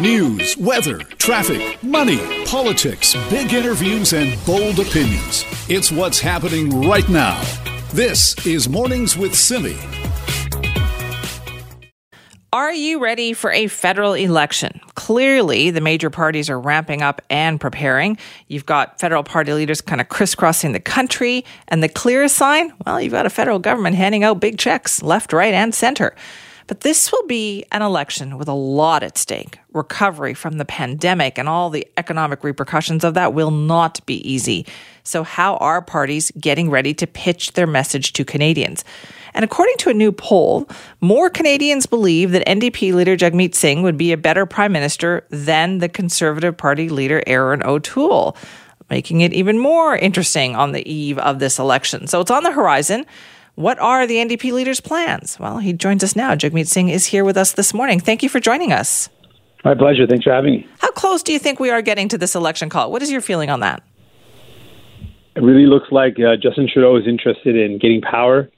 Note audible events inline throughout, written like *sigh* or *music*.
News, weather, traffic, money, politics, big interviews, and bold opinions. It's what's happening right now. This is Mornings with Simi. Are you ready for a federal election? Clearly, the major parties are ramping up and preparing. You've got federal party leaders kind of crisscrossing the country, and the clearest sign? Well, you've got a federal government handing out big checks left, right, and center. But this will be an election with a lot at stake. Recovery from the pandemic and all the economic repercussions of that will not be easy. So, how are parties getting ready to pitch their message to Canadians? And according to a new poll, more Canadians believe that NDP leader Jagmeet Singh would be a better prime minister than the Conservative Party leader Erin O'Toole, making it even more interesting on the eve of this election. So, it's on the horizon. What are the NDP leader's plans? Well, he joins us now. Jagmeet Singh is here with us this morning. Thank you for joining us. My pleasure. Thanks for having me. How close do you think we are getting to this election call? What is your feeling on that? It really looks like uh, Justin Trudeau is interested in getting power.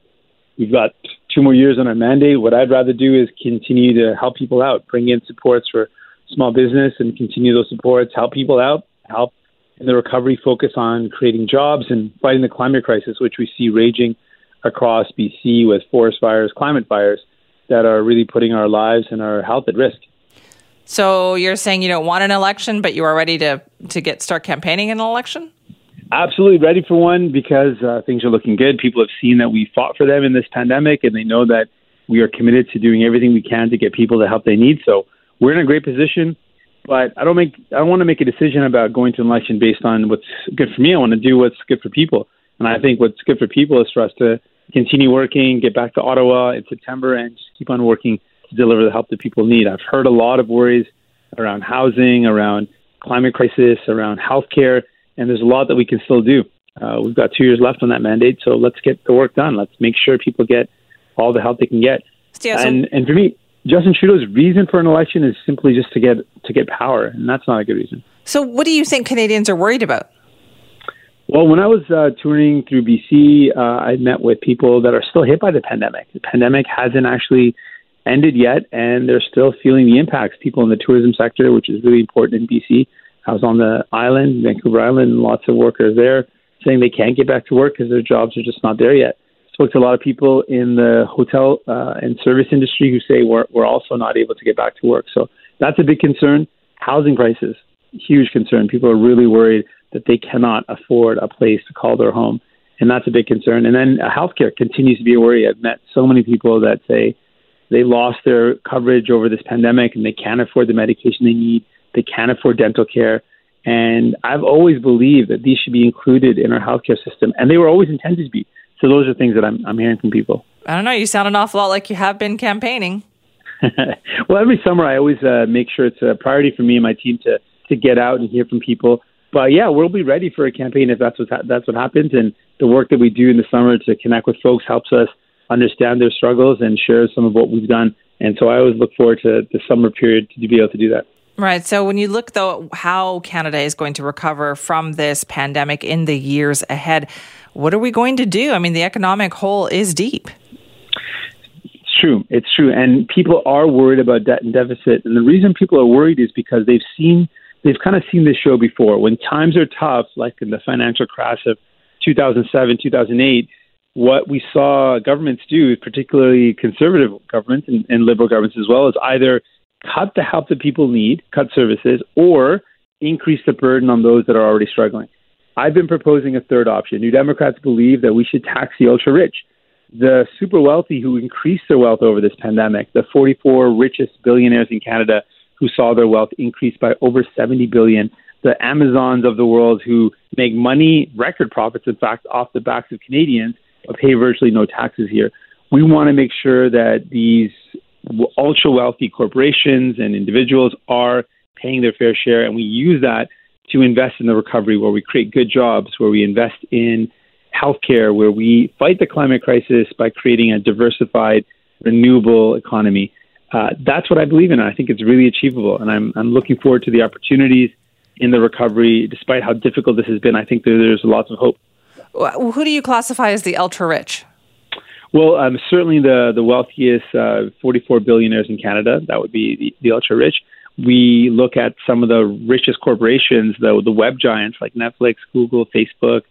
We've got two more years on our mandate. What I'd rather do is continue to help people out, bring in supports for small business and continue those supports, help people out, help in the recovery, focus on creating jobs and fighting the climate crisis, which we see raging across BC with forest fires, climate fires that are really putting our lives and our health at risk. So you're saying you don't want an election, but you are ready to to get start campaigning in an election? Absolutely ready for one because uh, things are looking good. People have seen that we fought for them in this pandemic, and they know that we are committed to doing everything we can to get people the help they need. So we're in a great position. But I don't make I don't want to make a decision about going to an election based on what's good for me. I want to do what's good for people, and I think what's good for people is for us to continue working, get back to Ottawa in September, and just keep on working to deliver the help that people need. I've heard a lot of worries around housing, around climate crisis, around healthcare, and there's a lot that we can still do. Uh, we've got two years left on that mandate, so let's get the work done. Let's make sure people get all the help they can get. Yeah, so- and and for me, Justin Trudeau's reason for an election is simply just to get to get power, and that's not a good reason. So, what do you think Canadians are worried about? Well, when I was uh, touring through BC, uh, I met with people that are still hit by the pandemic. The pandemic hasn't actually ended yet, and they're still feeling the impacts. People in the tourism sector, which is really important in BC. I was on the island, Vancouver Island, and lots of workers there saying they can't get back to work because their jobs are just not there yet. Spoke to a lot of people in the hotel uh, and service industry who say we're, we're also not able to get back to work. So that's a big concern. Housing prices, huge concern. People are really worried that they cannot afford a place to call their home. And that's a big concern. And then uh, healthcare continues to be a worry. I've met so many people that say they lost their coverage over this pandemic and they can't afford the medication they need. They can't afford dental care. And I've always believed that these should be included in our healthcare system, and they were always intended to be. So those are things that I'm, I'm hearing from people. I don't know. You sound an awful lot like you have been campaigning. *laughs* *laughs* well, every summer I always uh, make sure it's a priority for me and my team to to get out and hear from people but yeah, we'll be ready for a campaign if that's what ha- that's what happens. And the work that we do in the summer to connect with folks helps us understand their struggles and share some of what we've done. And so I always look forward to the summer period to be able to do that. Right. So when you look though how Canada is going to recover from this pandemic in the years ahead, what are we going to do? I mean, the economic hole is deep. It's true. It's true. And people are worried about debt and deficit. And the reason people are worried is because they've seen they've kind of seen this show before. When times are tough, like in the financial crash of 2007, 2008, what we saw governments do, particularly conservative governments and, and liberal governments as well, is either cut the help that people need, cut services, or increase the burden on those that are already struggling. I've been proposing a third option. New Democrats believe that we should tax the ultra rich, the super wealthy who increased their wealth over this pandemic, the 44 richest billionaires in Canada who saw their wealth increase by over 70 billion, the Amazons of the world who make money, record profits, in fact, off the backs of Canadians, but pay virtually no taxes here. We want to make sure that these ultra wealthy corporations and individuals are paying their fair share, and we use that to invest in the recovery, where we create good jobs, where we invest in healthcare, where we fight the climate crisis by creating a diversified, renewable economy uh, that's what I believe in. I think it's really achievable, and I'm I'm looking forward to the opportunities in the recovery. Despite how difficult this has been, I think there's lots of hope. Who do you classify as the ultra rich? Well, um, certainly the the wealthiest uh, 44 billionaires in Canada. That would be the, the ultra rich. we look at some of the richest corporations, though the web giants like Netflix, Google, Facebook,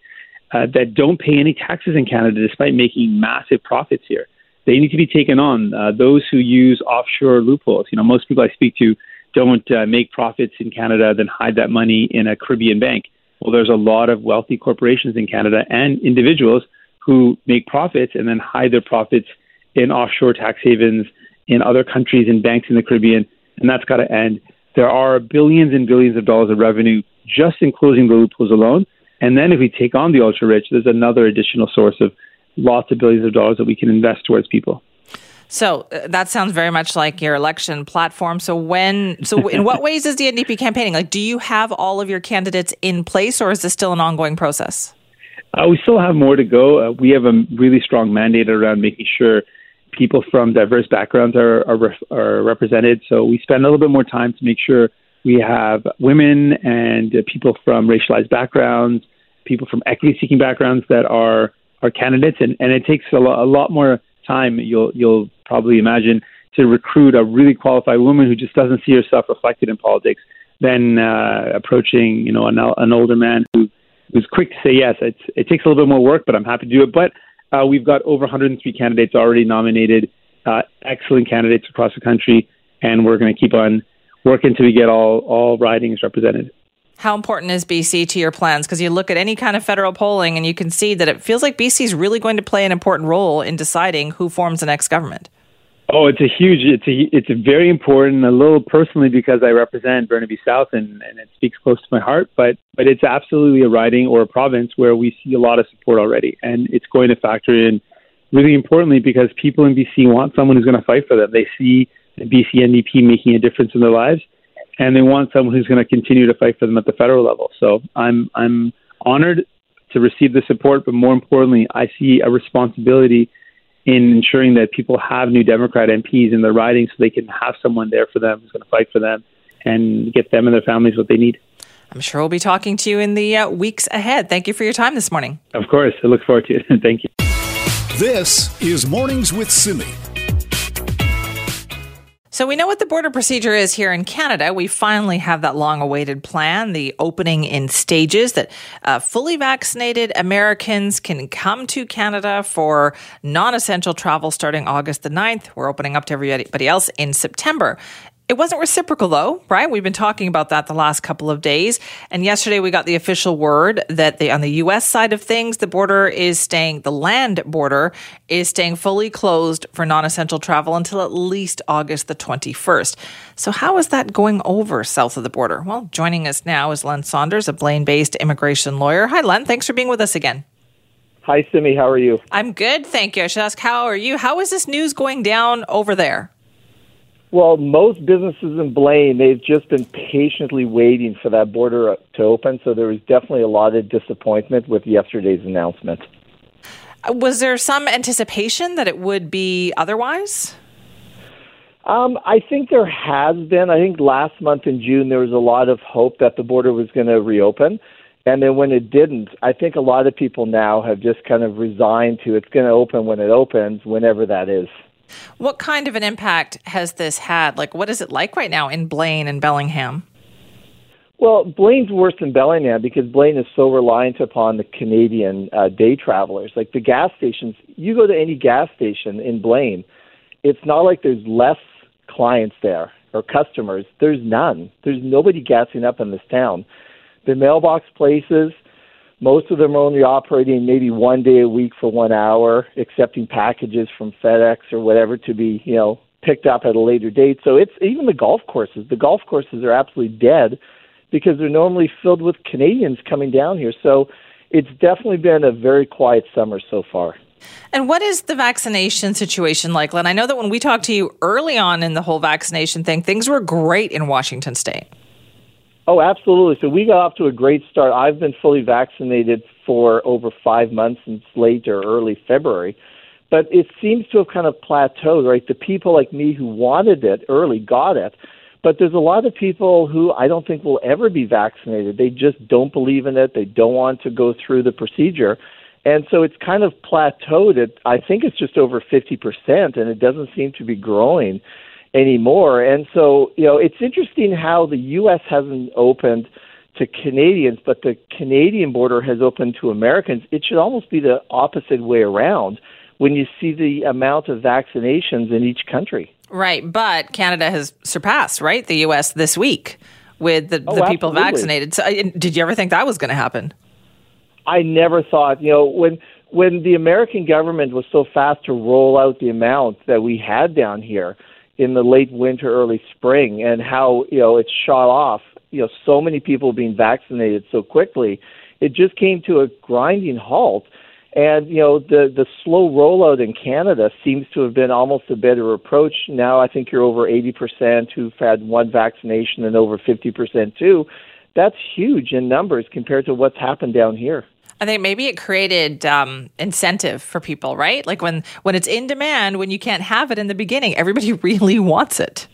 uh, that don't pay any taxes in Canada despite making massive profits here. They need to be taken on. Uh, those who use offshore loopholes, you know, most people I speak to don't uh, make profits in Canada, then hide that money in a Caribbean bank. Well, there's a lot of wealthy corporations in Canada and individuals who make profits and then hide their profits in offshore tax havens in other countries and banks in the Caribbean, and that's got to end. There are billions and billions of dollars of revenue just in closing the loopholes alone. And then if we take on the ultra rich, there's another additional source of lots of billions of dollars that we can invest towards people. So uh, that sounds very much like your election platform. So when, so in what *laughs* ways is the NDP campaigning? Like, do you have all of your candidates in place, or is this still an ongoing process? Uh, we still have more to go. Uh, we have a really strong mandate around making sure people from diverse backgrounds are, are, are represented. So we spend a little bit more time to make sure we have women and uh, people from racialized backgrounds, people from equity-seeking backgrounds that are are candidates, and, and it takes a, a lot more time. You'll you'll probably imagine to recruit a really qualified woman who just doesn't see herself reflected in politics than uh, approaching you know an, an older man who who's quick to say yes. It's, it takes a little bit more work, but I'm happy to do it. But uh, we've got over 103 candidates already nominated, uh, excellent candidates across the country, and we're going to keep on working until we get all all ridings represented. How important is BC to your plans? Because you look at any kind of federal polling and you can see that it feels like BC is really going to play an important role in deciding who forms the next government. Oh, it's a huge, it's a, it's a very important. A little personally because I represent Burnaby South and, and it speaks close to my heart. But but it's absolutely a riding or a province where we see a lot of support already, and it's going to factor in really importantly because people in BC want someone who's going to fight for them. They see the BC NDP making a difference in their lives, and they want someone who's going to continue to fight for them at the federal level. So I'm I'm honored to receive the support, but more importantly, I see a responsibility in ensuring that people have New Democrat MPs in their riding so they can have someone there for them who's going to fight for them and get them and their families what they need. I'm sure we'll be talking to you in the uh, weeks ahead. Thank you for your time this morning. Of course. I look forward to it. *laughs* Thank you. This is Mornings with Simi. So we know what the border procedure is here in Canada. We finally have that long awaited plan, the opening in stages that uh, fully vaccinated Americans can come to Canada for non essential travel starting August the 9th. We're opening up to everybody else in September. It wasn't reciprocal though, right? We've been talking about that the last couple of days. And yesterday we got the official word that the, on the US side of things, the border is staying, the land border is staying fully closed for non-essential travel until at least August the 21st. So how is that going over south of the border? Well, joining us now is Len Saunders, a Blaine-based immigration lawyer. Hi, Len. Thanks for being with us again. Hi, Simi. How are you? I'm good, thank you. I should ask, how are you? How is this news going down over there? Well, most businesses in Blaine, they've just been patiently waiting for that border to open. So there was definitely a lot of disappointment with yesterday's announcement. Was there some anticipation that it would be otherwise? Um, I think there has been. I think last month in June, there was a lot of hope that the border was going to reopen. And then when it didn't, I think a lot of people now have just kind of resigned to it's going to open when it opens, whenever that is. What kind of an impact has this had? Like, what is it like right now in Blaine and Bellingham? Well, Blaine's worse than Bellingham because Blaine is so reliant upon the Canadian uh, day travelers. Like the gas stations, you go to any gas station in Blaine, it's not like there's less clients there or customers. There's none. There's nobody gassing up in this town. The mailbox places, most of them are only operating maybe one day a week for one hour, accepting packages from FedEx or whatever to be, you know, picked up at a later date. So it's even the golf courses. The golf courses are absolutely dead because they're normally filled with Canadians coming down here. So it's definitely been a very quiet summer so far. And what is the vaccination situation like, Len? I know that when we talked to you early on in the whole vaccination thing, things were great in Washington state. Oh, absolutely. So we got off to a great start. I've been fully vaccinated for over five months since late or early February. But it seems to have kind of plateaued, right? The people like me who wanted it early got it. But there's a lot of people who I don't think will ever be vaccinated. They just don't believe in it. They don't want to go through the procedure. And so it's kind of plateaued at, I think it's just over 50%, and it doesn't seem to be growing anymore. And so, you know, it's interesting how the U.S. hasn't opened to Canadians, but the Canadian border has opened to Americans. It should almost be the opposite way around when you see the amount of vaccinations in each country. Right, but Canada has surpassed, right, the U.S. this week with the, oh, the people absolutely. vaccinated. So, did you ever think that was going to happen? I never thought, you know, when when the American government was so fast to roll out the amount that we had down here in the late winter, early spring, and how you know it shot off, you know, so many people being vaccinated so quickly, it just came to a grinding halt. And you know the the slow rollout in Canada seems to have been almost a better approach. Now I think you're over 80% who've had one vaccination and over 50% too. That's huge in numbers compared to what's happened down here. I think maybe it created um, incentive for people, right? Like when when it's in demand, when you can't have it in the beginning, everybody *laughs* really wants it.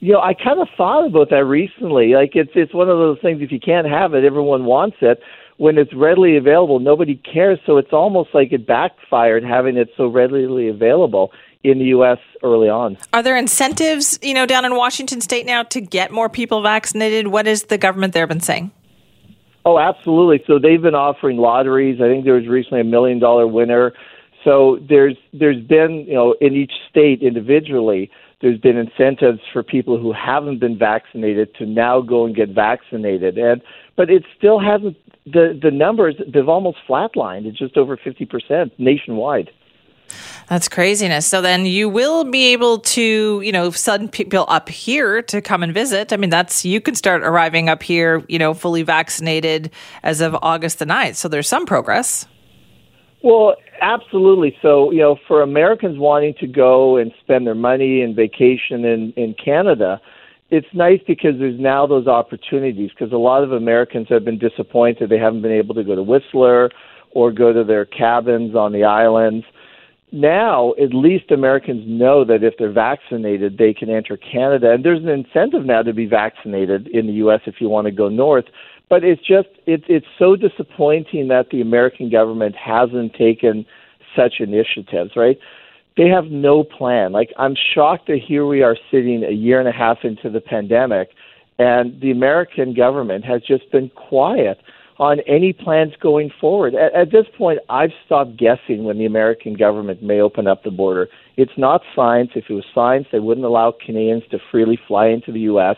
You know, I kind of thought about that recently. Like it's it's one of those things. If you can't have it, everyone wants it. When it's readily available, nobody cares. So it's almost like it backfired having it so readily available in the U.S. early on. Are there incentives, you know, down in Washington State now to get more people vaccinated? What has the government there been saying? Oh, absolutely. So they've been offering lotteries. I think there was recently a million dollar winner. So there's there's been you know in each state individually there's been incentives for people who haven't been vaccinated to now go and get vaccinated. And but it still hasn't the the numbers they've almost flatlined. It's just over fifty percent nationwide. That's craziness. So then you will be able to, you know, send people up here to come and visit. I mean, that's, you can start arriving up here, you know, fully vaccinated as of August the 9th. So there's some progress. Well, absolutely. So, you know, for Americans wanting to go and spend their money and vacation in, in Canada, it's nice because there's now those opportunities because a lot of Americans have been disappointed they haven't been able to go to Whistler or go to their cabins on the islands now at least Americans know that if they're vaccinated, they can enter Canada. And there's an incentive now to be vaccinated in the U.S. if you want to go north. But it's just it's it's so disappointing that the American government hasn't taken such initiatives, right? They have no plan. Like I'm shocked that here we are sitting a year and a half into the pandemic, and the American government has just been quiet on any plans going forward. At, at this point, I've stopped guessing when the American government may open up the border. It's not science. If it was science, they wouldn't allow Canadians to freely fly into the U.S.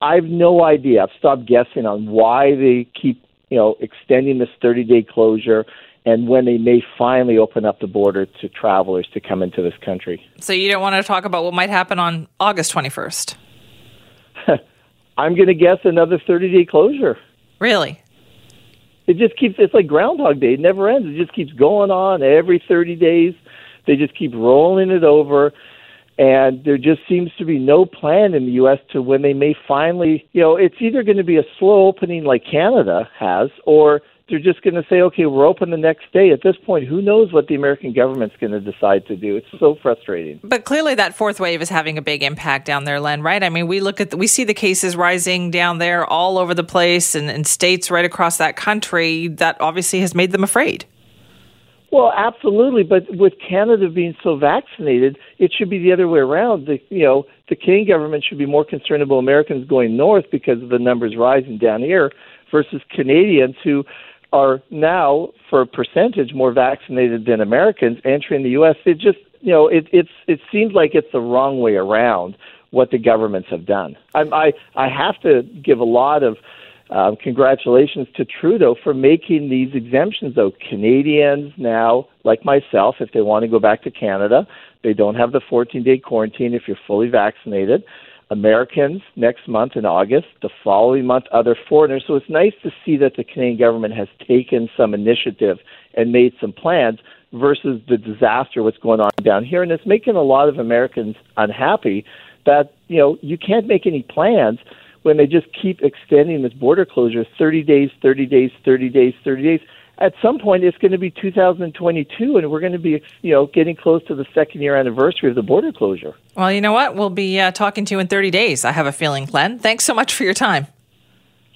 I've no idea. I've stopped guessing on why they keep, you know, extending this 30-day closure and when they may finally open up the border to travelers to come into this country. So you don't want to talk about what might happen on August 21st? *laughs* I'm going to guess another 30-day closure. Really? It just keeps. It's like Groundhog Day. It never ends. It just keeps going on every 30 days. They just keep rolling it over, and there just seems to be no plan in the U.S. to when they may finally. You know, it's either going to be a slow opening like Canada has, or they're just going to say, okay, we're open the next day. At this point, who knows what the American government's going to decide to do? It's so frustrating. But clearly, that fourth wave is having a big impact down there, Len. Right? I mean, we look at the, we see the cases rising down there all over the place, and in states right across that country. That obviously has made them afraid. Well, absolutely, but with Canada being so vaccinated, it should be the other way around. The you know the Canadian government should be more concerned about Americans going north because of the numbers rising down here versus Canadians who are now, for a percentage, more vaccinated than Americans entering the U.S. It just, you know, it, it's it seems like it's the wrong way around what the governments have done. I I, I have to give a lot of um, congratulations to Trudeau for making these exemptions. Though Canadians now, like myself, if they want to go back to Canada, they don't have the 14-day quarantine if you're fully vaccinated. Americans next month in August, the following month, other foreigners. So it's nice to see that the Canadian government has taken some initiative and made some plans versus the disaster what's going on down here. And it's making a lot of Americans unhappy that, you know, you can't make any plans when they just keep extending this border closure 30 days, 30 days, 30 days, 30 days at some point it's going to be 2022 and we're going to be you know getting close to the second year anniversary of the border closure. Well you know what? We'll be uh, talking to you in 30 days i have a feeling Len thanks so much for your time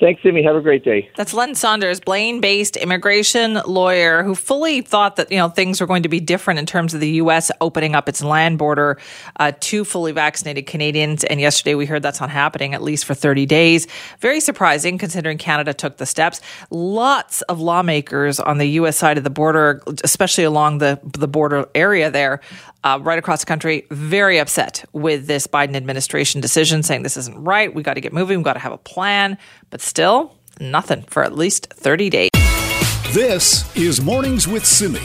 Thanks, Simi. Have a great day. That's Len Saunders, Blaine-based immigration lawyer who fully thought that you know things were going to be different in terms of the U.S. opening up its land border uh, to fully vaccinated Canadians. And yesterday we heard that's not happening, at least for 30 days. Very surprising considering Canada took the steps. Lots of lawmakers on the U.S. side of the border, especially along the the border area there, uh, right across the country, very upset with this Biden administration decision, saying this isn't right. We got to get moving. We got to have a plan. But still, nothing for at least 30 days. This is Mornings with Simi.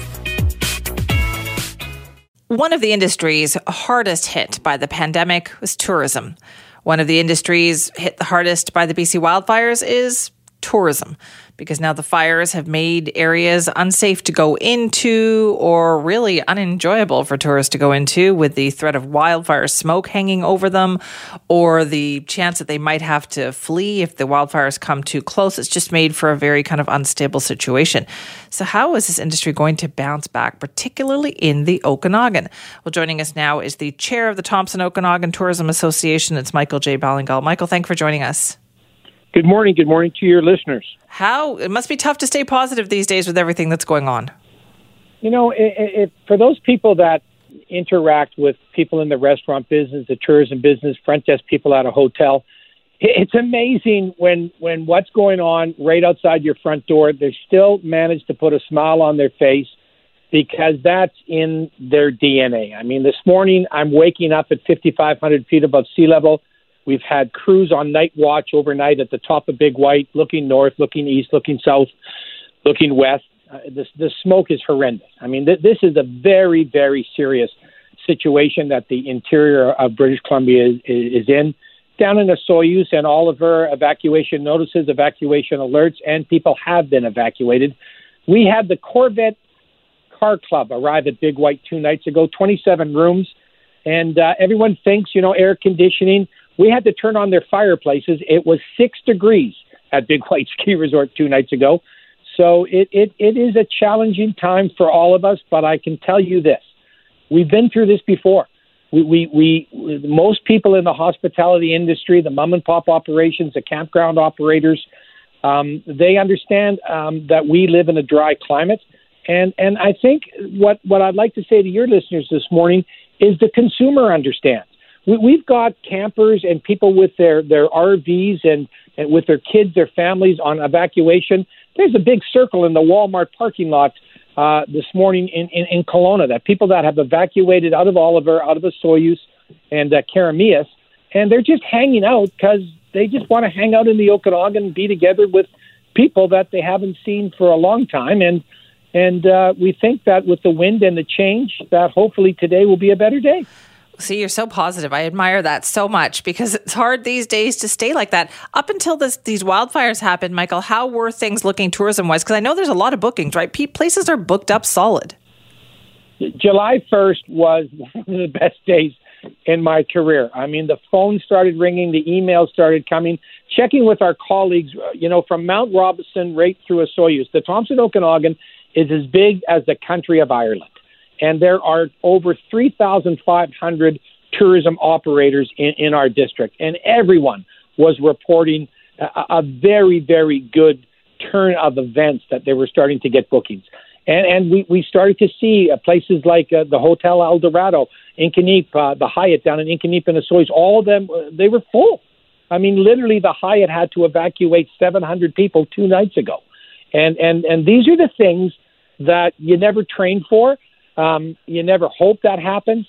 One of the industries hardest hit by the pandemic was tourism. One of the industries hit the hardest by the BC wildfires is tourism because now the fires have made areas unsafe to go into or really unenjoyable for tourists to go into with the threat of wildfire smoke hanging over them or the chance that they might have to flee if the wildfires come too close. It's just made for a very kind of unstable situation. So, how is this industry going to bounce back, particularly in the Okanagan? Well, joining us now is the chair of the Thompson Okanagan Tourism Association. It's Michael J. Ballingall. Michael, thank you for joining us. Good morning. Good morning to your listeners. How it must be tough to stay positive these days with everything that's going on. You know, it, it, for those people that interact with people in the restaurant business, the tourism business, front desk people at a hotel, it's amazing when when what's going on right outside your front door, they still manage to put a smile on their face because that's in their DNA. I mean, this morning I'm waking up at 5,500 feet above sea level We've had crews on night watch overnight at the top of Big White, looking north, looking east, looking south, looking west. Uh, this the smoke is horrendous. I mean, th- this is a very, very serious situation that the interior of British Columbia is, is in. Down in the Osoyoos and Oliver, evacuation notices, evacuation alerts, and people have been evacuated. We had the Corvette Car Club arrive at Big White two nights ago, 27 rooms, and uh, everyone thinks, you know, air conditioning. We had to turn on their fireplaces. It was six degrees at Big White *laughs* Ski Resort two nights ago. So it, it, it is a challenging time for all of us, but I can tell you this. We've been through this before. We, we, we, most people in the hospitality industry, the mom and pop operations, the campground operators, um, they understand um, that we live in a dry climate. And, and I think what, what I'd like to say to your listeners this morning is the consumer understands we, we've got campers and people with their their RVs and, and with their kids, their families on evacuation. There's a big circle in the Walmart parking lot uh, this morning in, in, in Kelowna that people that have evacuated out of Oliver, out of the Osoyoos and uh, Keremeos, and they're just hanging out because they just want to hang out in the Okanagan and be together with people that they haven't seen for a long time. And and uh, we think that with the wind and the change, that hopefully today will be a better day. See, you're so positive. I admire that so much because it's hard these days to stay like that. Up until this, these wildfires happened, Michael, how were things looking tourism wise? Because I know there's a lot of bookings, right? Places are booked up solid. July 1st was one of the best days in my career. I mean, the phone started ringing, the emails started coming. Checking with our colleagues, uh, you know, from Mount Robson right through a Osoyoos, the Thompson Okanagan is as big as the country of Ireland and there are over 3,500 tourism operators in, in our district, and everyone was reporting a, a very, very good turn of events that they were starting to get bookings. And, and we, we started to see uh, places like uh, the Hotel El Dorado, Inkaneep, uh, the Hyatt down in Inkaneep and the Osoyoos, all of them, uh, they were full. I mean, literally, the Hyatt had to evacuate 700 people two nights ago. And, and, and these are the things that you never train for, um, you never hope that happens,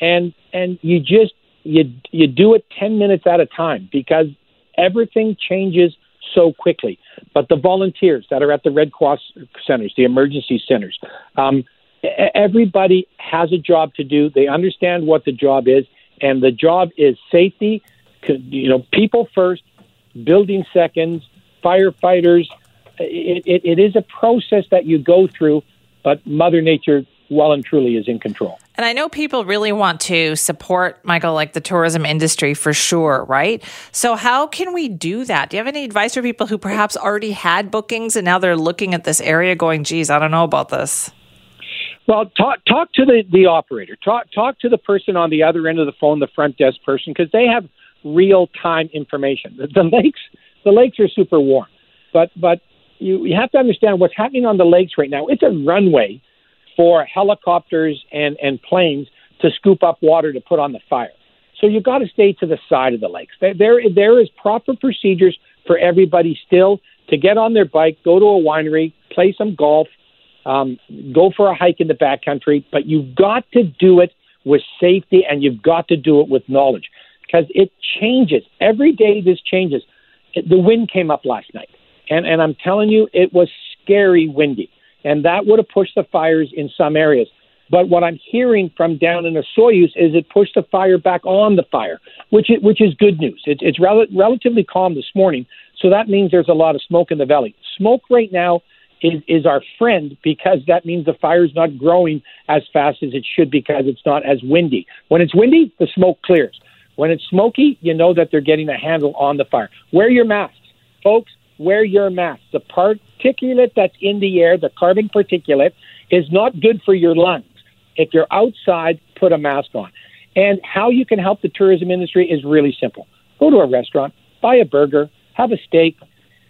and and you just you you do it ten minutes at a time because everything changes so quickly. But the volunteers that are at the Red Cross centers, the emergency centers, um, everybody has a job to do. They understand what the job is, and the job is safety. You know, people first, building seconds, firefighters. It, it, it is a process that you go through, but Mother Nature well and truly is in control. And I know people really want to support, Michael, like the tourism industry for sure, right? So, how can we do that? Do you have any advice for people who perhaps already had bookings and now they're looking at this area going, geez, I don't know about this? Well, talk talk to the, the operator. Talk talk to the person on the other end of the phone, the front desk person, because they have real time information. The, the lakes the lakes are super warm, but but you, you have to understand what's happening on the lakes right now. It's a runway for helicopters and, and planes to scoop up water to put on the fire. So you've got to stay to the side of the lakes. There, there, is proper procedures for everybody still to get on their bike, go to a winery, play some golf, um, go for a hike in the backcountry, but you've got to do it with safety and you've got to do it with knowledge because it changes. Every day this changes. The wind came up last night. And, and I'm telling you, it was scary windy. And that would have pushed the fires in some areas. But what I'm hearing from down in the Osoyoos is it pushed the fire back on the fire, which is, which is good news. It, it's rel- relatively calm this morning, so that means there's a lot of smoke in the valley. Smoke right now is, is our friend because that means the fire's not growing as fast as it should because it's not as windy. When it's windy, the smoke clears. When it's smoky, you know that they're getting a handle on the fire. Wear your masks, folks wear your mask. The particulate that's in the air, the carbon particulate, is not good for your lungs. If you're outside, put a mask on. And how you can help the tourism industry is really simple. Go to a restaurant, buy a burger, have a steak.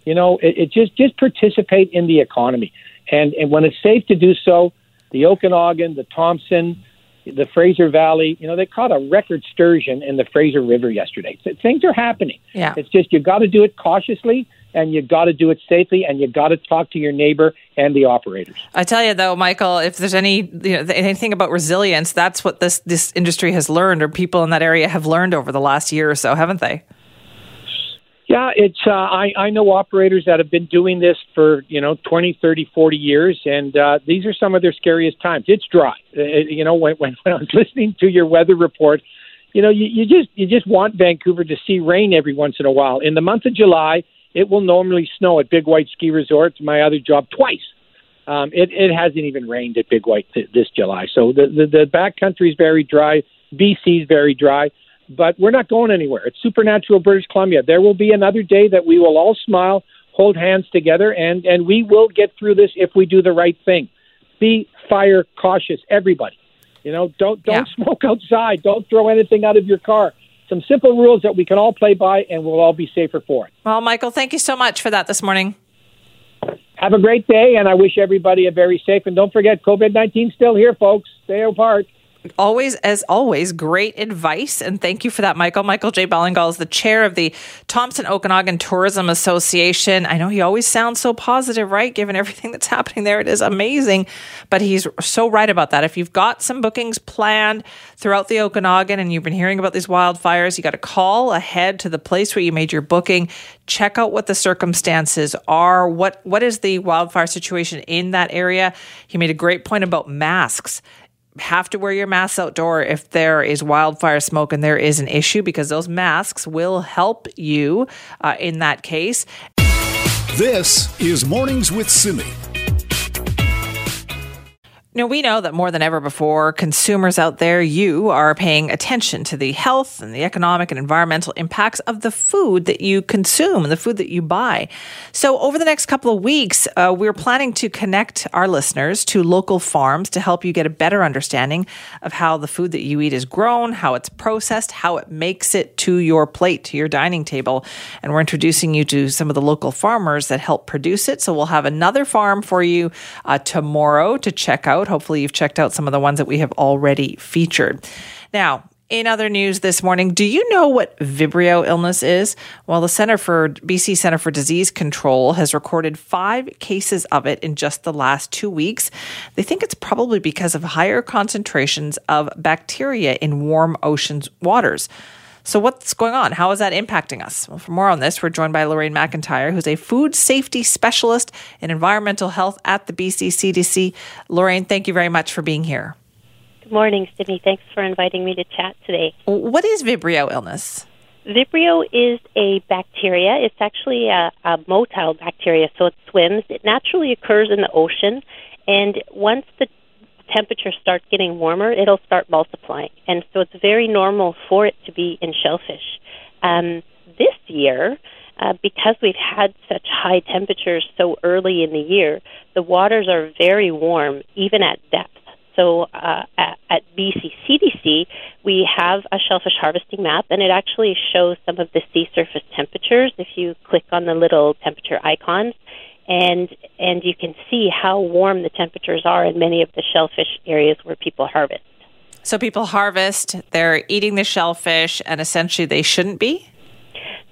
You know, it, it just just participate in the economy. And and when it's safe to do so, the Okanagan, the Thompson, the Fraser Valley, you know, they caught a record sturgeon in the Fraser River yesterday. So things are happening. Yeah. It's just you got to do it cautiously and you got to do it safely and you got to talk to your neighbor and the operators. I tell you though, Michael, if there's any you know, anything about resilience, that's what this this industry has learned or people in that area have learned over the last year or so, haven't they? Yeah, it's uh, I I know operators that have been doing this for, you know, 20, 30, 40 years and uh, these are some of their scariest times. It's dry. Uh, you know, when when, *laughs* when I was listening to your weather report, you know, you, you just you just want Vancouver to see rain every once in a while. In the month of July, it will normally snow at Big White Ski Resort, my other job, twice. Um, it, it hasn't even rained at Big White th- this July. So the, the, the backcountry is very dry. BC is very dry, but we're not going anywhere. It's supernatural British Columbia. There will be another day that we will all smile, hold hands together, and, and we will get through this if we do the right thing. Be fire cautious, everybody. You know, don't don't yeah. smoke outside. Don't throw anything out of your car some simple rules that we can all play by and we'll all be safer for it. Well, Michael, thank you so much for that this morning. Have a great day, and I wish everybody a very safe. And don't forget, COVID 19 still here, folks. Stay apart always, as always, great advice. And thank you for that, Michael. Michael J. Ballingall is the chair of the Thompson Okanagan Tourism Association. I know he always sounds so positive, right? Given everything that's happening there, it is amazing. But he's so right about that. If you've got some bookings planned throughout the Okanagan and you've been hearing about these wildfires, you got to call ahead to the place where you made your booking. Check out what the circumstances are. What what is the wildfire situation in that area? He made a great point about masks have to wear your mask outdoor if there is wildfire smoke and there is an issue because those masks will help you uh, in that case. This is Mornings with Simi. Now, we know that more than ever before, consumers out there, you are paying attention to the health and the economic and environmental impacts of the food that you consume and the food that you buy. So, over the next couple of weeks, uh, we're planning to connect our listeners to local farms to help you get a better understanding of how the food that you eat is grown, how it's processed, how it makes it to your plate, to your dining table. And we're introducing you to some of the local farmers that help produce it. So, we'll have another farm for you uh, tomorrow to check out out. Hopefully, you've checked out some of the ones that we have already featured. Now, in other news this morning, do you know what Vibrio illness is? Well, the Center for BC Center for Disease Control has recorded five cases of it in just the last two weeks. They think it's probably because of higher concentrations of bacteria in warm oceans waters. So, what's going on? How is that impacting us? Well, for more on this, we're joined by Lorraine McIntyre, who's a food safety specialist in environmental health at the BC CDC. Lorraine, thank you very much for being here. Good morning, Sydney. Thanks for inviting me to chat today. What is Vibrio illness? Vibrio is a bacteria. It's actually a, a motile bacteria, so it swims. It naturally occurs in the ocean, and once the temperatures start getting warmer, it'll start multiplying. And so it's very normal for it to be in shellfish. Um, this year, uh, because we've had such high temperatures so early in the year, the waters are very warm, even at depth. So uh, at, at we have a shellfish harvesting map, and it actually shows some of the sea surface temperatures. If you click on the little temperature icons, and and you can see how warm the temperatures are in many of the shellfish areas where people harvest. So people harvest, they're eating the shellfish, and essentially they shouldn't be.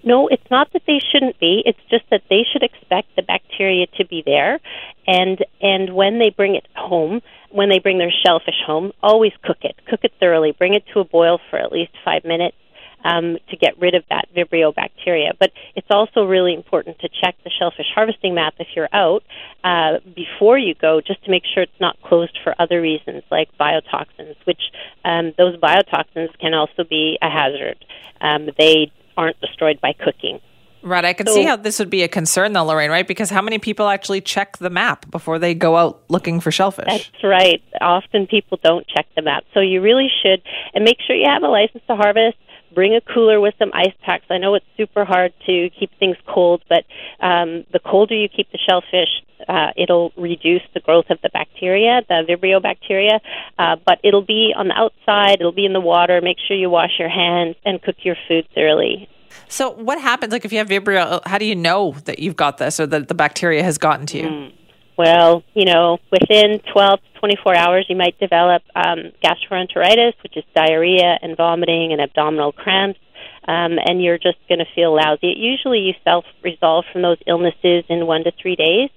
No, it's not that they shouldn't be. It's just that they should expect the bacteria to be there, and and when they bring it home, when they bring their shellfish home, always cook it. Cook it thoroughly. Bring it to a boil for at least five minutes um, to get rid of that Vibrio bacteria. But it's also really important to check the shellfish harvesting map if you're out uh, before you go, just to make sure it's not closed for other reasons like biotoxins, which um, those biotoxins can also be a hazard. Um, they aren't destroyed by cooking. Right. I can so, see how this would be a concern, though, Lorraine, right? Because how many people actually check the map before they go out looking for shellfish? That's right. Often people don't check the map. So you really should, and make sure you have a license to harvest. Bring a cooler with some ice packs. I know it's super hard to keep things cold, but um, the colder you keep the shellfish, uh, it'll reduce the growth of the bacteria, the Vibrio bacteria. Uh, but it'll be on the outside, it'll be in the water. Make sure you wash your hands and cook your food thoroughly. So, what happens? Like, if you have Vibrio, how do you know that you've got this or that the bacteria has gotten to you? Mm. Well, you know, within 12 to 24 hours, you might develop um, gastroenteritis, which is diarrhea and vomiting and abdominal cramps, um, and you're just going to feel lousy. Usually, you self resolve from those illnesses in one to three days.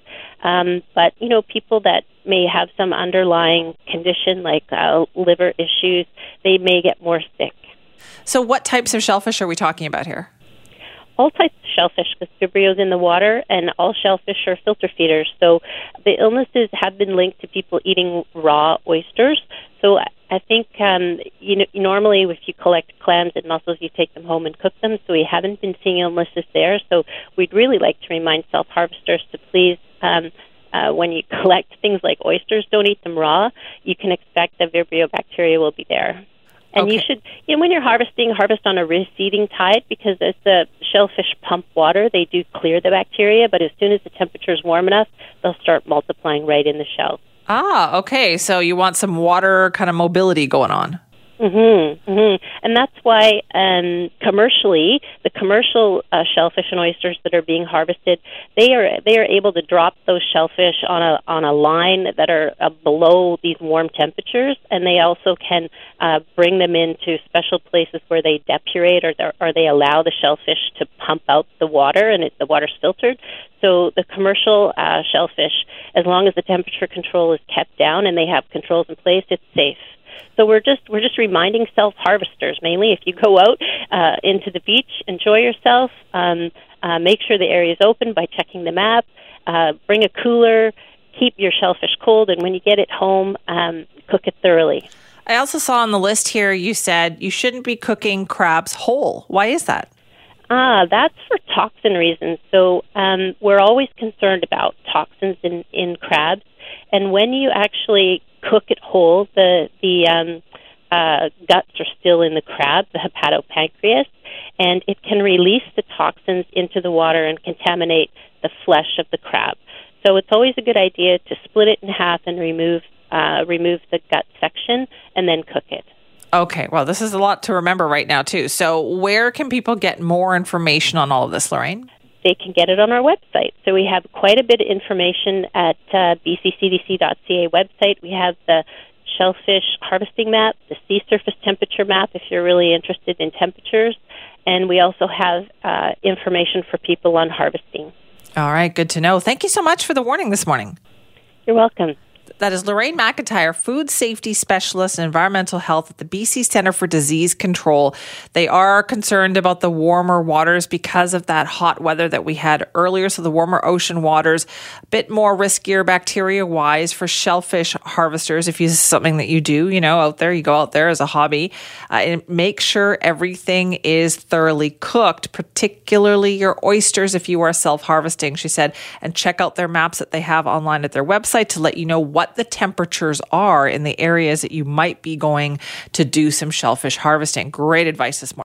Um, but you know, people that may have some underlying condition like uh, liver issues, they may get more sick. So, what types of shellfish are we talking about here? All types of shellfish because Vibrio's in the water, and all shellfish are filter feeders. So the illnesses have been linked to people eating raw oysters. So I think um, you know normally if you collect clams and mussels, you take them home and cook them. So we haven't been seeing illnesses there. So we'd really like to remind self harvesters to please. Um, uh, when you *laughs* collect things like oysters, don't eat them raw. You can expect the Vibrio bacteria will be there. And okay. you should, you know, when you're harvesting, harvest on a receding tide because as the shellfish pump water, they do clear the bacteria. But as soon as the temperature is warm enough, they'll start multiplying right in the shell. Ah, okay. So you want some water kind of mobility going on. Mm-hmm, mm-hmm. And that's why um, commercially, the commercial uh, shellfish and oysters that are being harvested, they are they are able to drop those shellfish on a on a line that are uh, below these warm temperatures, and they also can uh, bring them into special places where they depurate or or they allow the shellfish to pump out the water, and it, the water's filtered. So the commercial uh, shellfish, as long as the temperature control is kept down and they have controls in place, it's safe. So we're just we're just reminding self harvesters mainly if you go out uh, into the beach, enjoy yourself. Um, uh, make sure the area is open by checking the map. Uh, bring a cooler. Keep your shellfish cold, and when you get it home, um, cook it thoroughly. I also saw on the list here you said you shouldn't be cooking crabs whole. Why is that? Ah, that's for toxin reasons. So um, we're always concerned about toxins in, in crabs. And when you actually cook it whole. The the um, uh, guts are still in the crab, the hepatopancreas, and it can release the toxins into the water and contaminate the flesh of the crab. So it's always a good idea to split it in half and remove uh, remove the gut section and then cook it. Okay, well, this is a lot to remember right now, too. So, where can people get more information on all of this, Lorraine? They can get it on our website. So we have quite a bit of information at uh, bccdc.ca website. We have the shellfish harvesting map, the sea surface temperature map if you're really interested in temperatures, and we also have uh, information for people on harvesting. All right, good to know. Thank you so much for the warning this morning. You're welcome. That is Lorraine McIntyre, food safety specialist and environmental health at the BC Centre for Disease Control. They are concerned about the warmer waters because of that hot weather that we had earlier. So the warmer ocean waters, a bit more riskier bacteria wise for shellfish harvesters. If this is something that you do, you know, out there, you go out there as a hobby, uh, and make sure everything is thoroughly cooked, particularly your oysters if you are self harvesting, she said, and check out their maps that they have online at their website to let you know what the temperatures are in the areas that you might be going to do some shellfish harvesting. Great advice this morning.